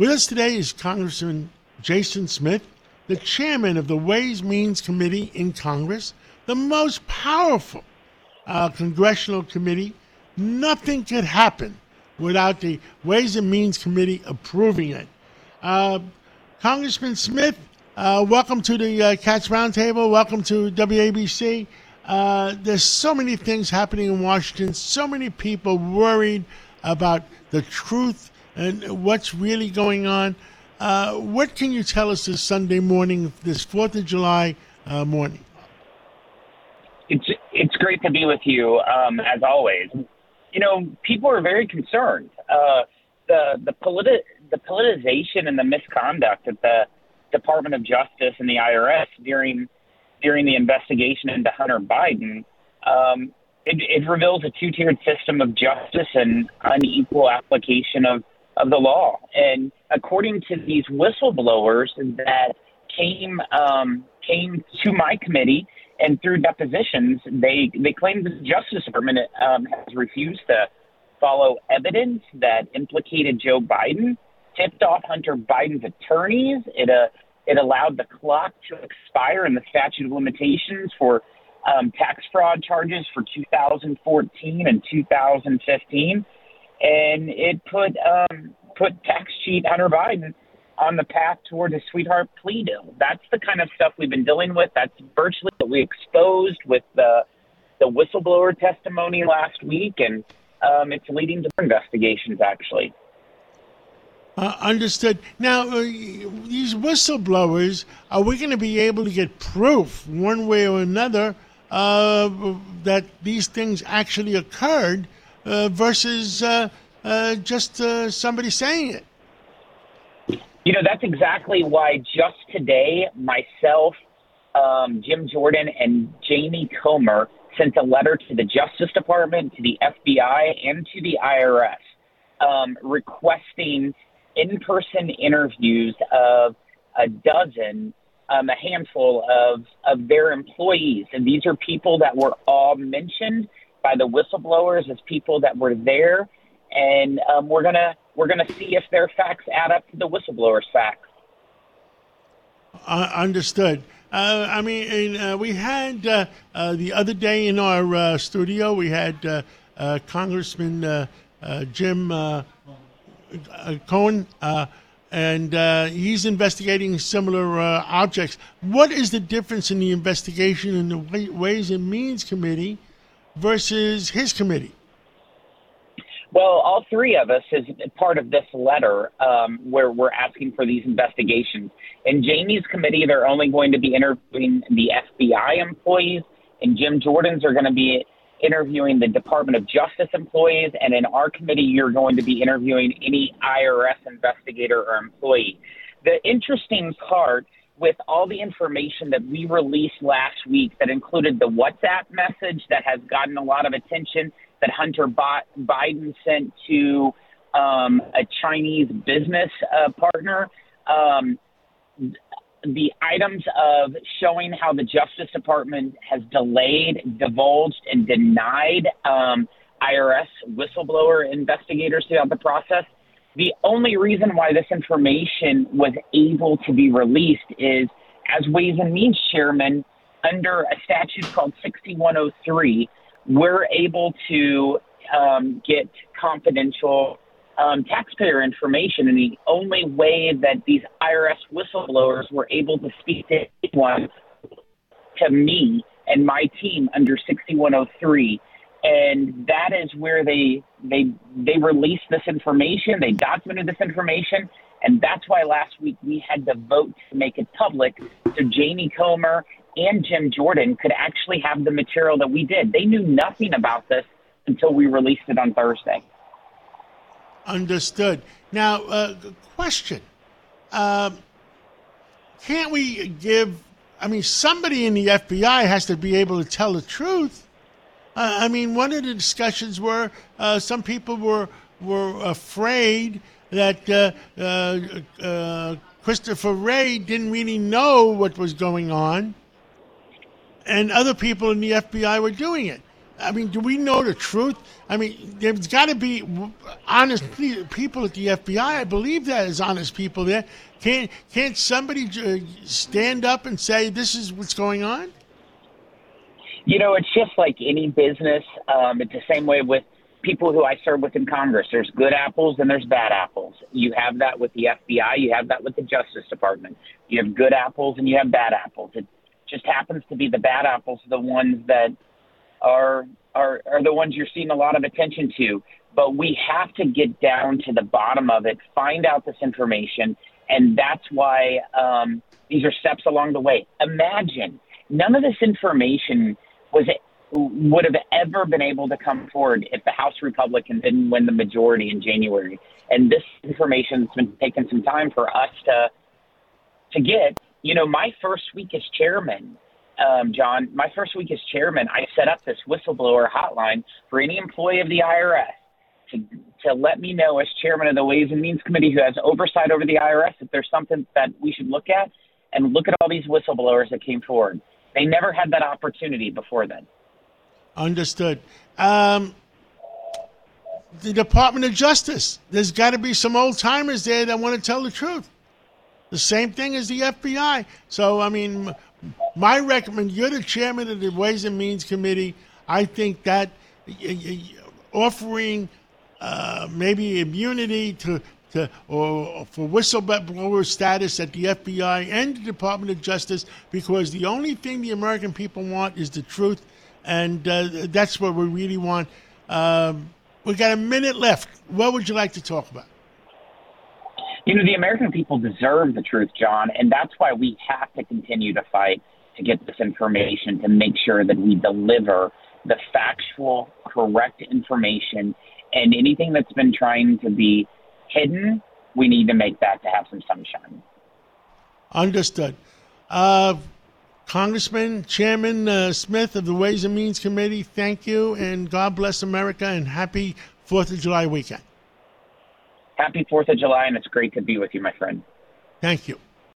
With us today is Congressman Jason Smith, the chairman of the Ways and Means Committee in Congress, the most powerful uh, congressional committee. Nothing could happen without the Ways and Means Committee approving it. Uh, Congressman Smith, uh, welcome to the uh, Roundtable. Welcome to WABC. Uh, there's so many things happening in Washington, so many people worried about the truth and what's really going on. Uh, what can you tell us this Sunday morning, this 4th of July uh, morning? It's, it's great to be with you, um, as always. You know, people are very concerned. Uh, the, the, politi- the politicization and the misconduct at the Department of Justice and the IRS during – during the investigation into Hunter Biden, um, it, it reveals a two tiered system of justice and unequal application of, of the law. And according to these whistleblowers that came um, came to my committee and through depositions, they they claim the Justice Department um, has refused to follow evidence that implicated Joe Biden, tipped off Hunter Biden's attorneys. It uh, it allowed the clock to expire in the statute of limitations for um, tax fraud charges for 2014 and 2015, and it put um, put tax cheat Hunter Biden on the path toward a sweetheart plea deal. That's the kind of stuff we've been dealing with. That's virtually what we exposed with the the whistleblower testimony last week, and um, it's leading to investigations actually. Uh, understood. Now, uh, these whistleblowers, are we going to be able to get proof one way or another uh, that these things actually occurred versus uh, uh, just somebody saying it? You know, that's exactly why just today, myself, um, Jim Jordan, and Jamie Comer sent a letter to the Justice Department, to the FBI, and to the IRS um, requesting in person interviews of a dozen, um, a handful of, of their employees. And these are people that were all mentioned by the whistleblowers as people that were there. And um, we're gonna we're gonna see if their facts add up to the whistleblowers' facts. Uh, understood. Uh, I mean, uh, we had uh, uh, the other day in our uh, studio, we had Congressman Jim Cohen, and he's investigating similar objects. What is the difference in the investigation in the Ways and Means Committee versus his committee? Well, all three of us is part of this letter um, where we're asking for these investigations. In Jamie's committee, they're only going to be interviewing the FBI employees, and Jim Jordan's are going to be interviewing the Department of Justice employees, and in our committee, you're going to be interviewing any IRS investigator or employee. The interesting part with all the information that we released last week that included the WhatsApp message that has gotten a lot of attention that Hunter Biden sent to um, a Chinese business uh, partner. Um, the items of showing how the Justice Department has delayed, divulged, and denied um, IRS whistleblower investigators throughout the process. The only reason why this information was able to be released is as Ways and Means Chairman, under a statute called 6103, we're able to um, get confidential um, taxpayer information, and the only way that these IRS whistleblowers were able to speak to anyone, to me and my team under 6103, and that is where they they they released this information, they documented this information, and that's why last week we had to vote to make it public, so Jamie Comer and Jim Jordan could actually have the material that we did. They knew nothing about this until we released it on Thursday. Understood. Now, uh, question. Uh, can't we give, I mean, somebody in the FBI has to be able to tell the truth. Uh, I mean, one of the discussions were uh, some people were, were afraid that uh, uh, Christopher Wray didn't really know what was going on, and other people in the FBI were doing it. I mean, do we know the truth? I mean, there's got to be honest people at the FBI. I believe that is honest people there. Can't can't somebody uh, stand up and say this is what's going on? You know, it's just like any business. Um, it's the same way with people who I serve with in Congress. There's good apples and there's bad apples. You have that with the FBI. You have that with the Justice Department. You have good apples and you have bad apples. It just happens to be the bad apples, the ones that are are are the ones you're seeing a lot of attention to. But we have to get down to the bottom of it, find out this information, and that's why um, these are steps along the way. Imagine none of this information was it would have ever been able to come forward if the House Republicans didn't win the majority in January. And this information has been taking some time for us to to get. You know, my first week as chairman, um, John, my first week as chairman, I set up this whistleblower hotline for any employee of the IRS to to let me know as chairman of the Ways and Means Committee who has oversight over the IRS if there's something that we should look at and look at all these whistleblowers that came forward. They never had that opportunity before then. Understood. Um, the Department of Justice. There's got to be some old timers there that want to tell the truth. The same thing as the FBI. So, I mean, my recommend you're the chairman of the Ways and Means Committee. I think that offering uh, maybe immunity to, to or for whistleblower status at the FBI and the Department of Justice, because the only thing the American people want is the truth and uh, that's what we really want. Um, we got a minute left. What would you like to talk about? You know, the American people deserve the truth, John, and that's why we have to continue to fight to get this information to make sure that we deliver the factual, correct information. And anything that's been trying to be hidden, we need to make that to have some sunshine. Understood. Uh, Congressman, Chairman uh, Smith of the Ways and Means Committee, thank you, and God bless America, and happy Fourth of July weekend. Happy Fourth of July, and it's great to be with you, my friend. Thank you.